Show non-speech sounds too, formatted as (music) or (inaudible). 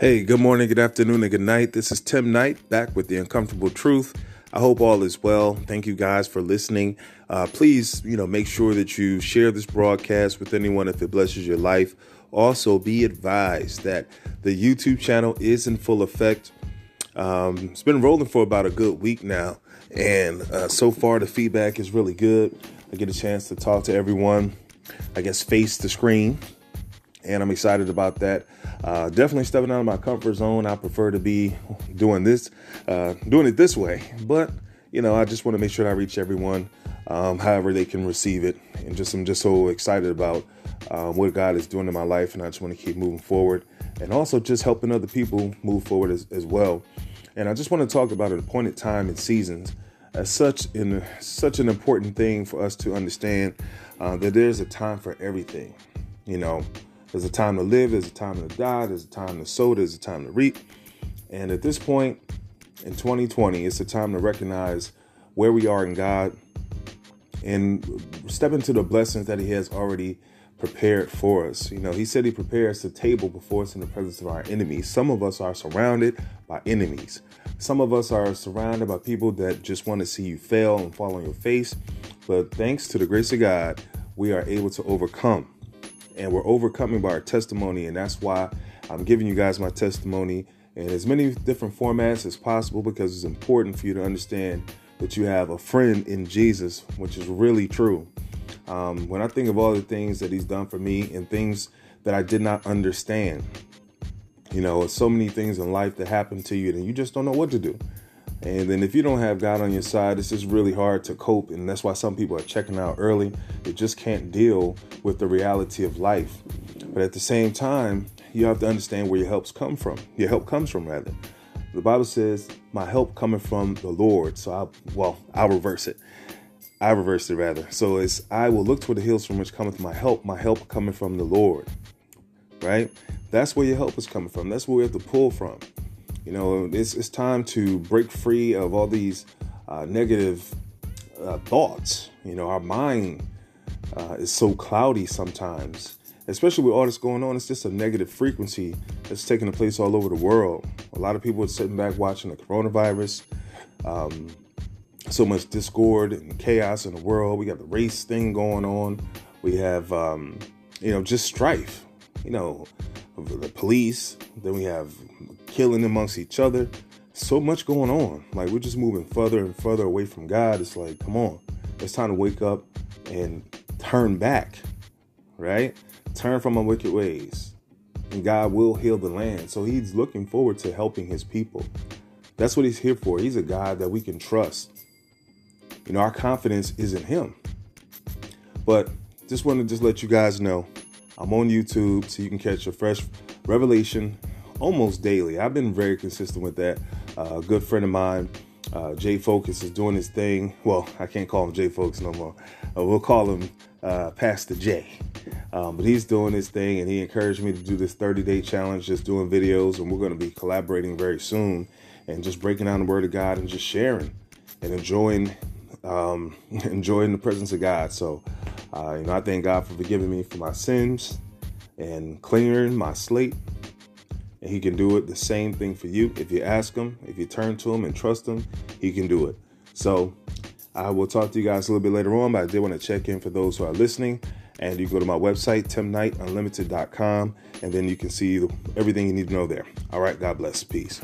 Hey, good morning, good afternoon, and good night. This is Tim Knight back with the Uncomfortable Truth. I hope all is well. Thank you guys for listening. Uh, please, you know, make sure that you share this broadcast with anyone if it blesses your life. Also, be advised that the YouTube channel is in full effect. Um, it's been rolling for about a good week now, and uh, so far the feedback is really good. I get a chance to talk to everyone, I guess, face the screen and I'm excited about that. Uh, definitely stepping out of my comfort zone. I prefer to be doing this, uh, doing it this way, but you know, I just want to make sure I reach everyone, um, however they can receive it, and just I'm just so excited about um, what God is doing in my life, and I just want to keep moving forward, and also just helping other people move forward as, as well. And I just want to talk about an appointed time and seasons as such in such an important thing for us to understand uh, that there's a time for everything. You know, there's a time to live, there's a time to die, there's a time to sow, there's a time to reap. And at this point in 2020, it's a time to recognize where we are in God and step into the blessings that He has already prepared for us. You know, He said He prepares the table before us in the presence of our enemies. Some of us are surrounded by enemies. Some of us are surrounded by people that just want to see you fail and fall on your face. But thanks to the grace of God, we are able to overcome and we're overcoming by our testimony. And that's why I'm giving you guys my testimony in as many different formats as possible because it's important for you to understand that you have a friend in Jesus, which is really true. Um, when I think of all the things that He's done for me and things that I did not understand, you know, so many things in life that happen to you and you just don't know what to do. And then if you don't have God on your side, it's just really hard to cope. And that's why some people are checking out early. They just can't deal with the reality of life. But at the same time, you have to understand where your helps come from. Your help comes from, rather. The Bible says, My help coming from the Lord. So I well, I'll reverse it. I reverse it rather. So it's I will look toward the hills from which cometh my help, my help coming from the Lord. Right? That's where your help is coming from. That's where we have to pull from. You know, it's, it's time to break free of all these uh, negative uh, thoughts. You know, our mind uh, is so cloudy sometimes, especially with all this going on. It's just a negative frequency that's taking place all over the world. A lot of people are sitting back watching the coronavirus. Um, so much discord and chaos in the world. We got the race thing going on. We have, um, you know, just strife. You know, the police. Then we have killing amongst each other. So much going on. Like we're just moving further and further away from God. It's like, come on, it's time to wake up and turn back, right? Turn from our wicked ways, and God will heal the land. So He's looking forward to helping His people. That's what He's here for. He's a God that we can trust. You know, our confidence is in Him. But just want to just let you guys know I'm on YouTube so you can catch a fresh revelation almost daily. I've been very consistent with that. Uh, a good friend of mine, uh, Jay Focus, is doing his thing. Well, I can't call him Jay Focus no more. Uh, we'll call him uh, Pastor Jay. Um, but he's doing his thing, and he encouraged me to do this 30 day challenge, just doing videos, and we're going to be collaborating very soon, and just breaking down the Word of God and just sharing and enjoying um, (laughs) enjoying the presence of God. So, uh, you know, I thank God for forgiving me for my sins and clearing my slate and he can do it the same thing for you. If you ask him, if you turn to him and trust him, he can do it. So I will talk to you guys a little bit later on, but I did want to check in for those who are listening. And you go to my website, timknightunlimited.com, and then you can see everything you need to know there. All right, God bless. Peace.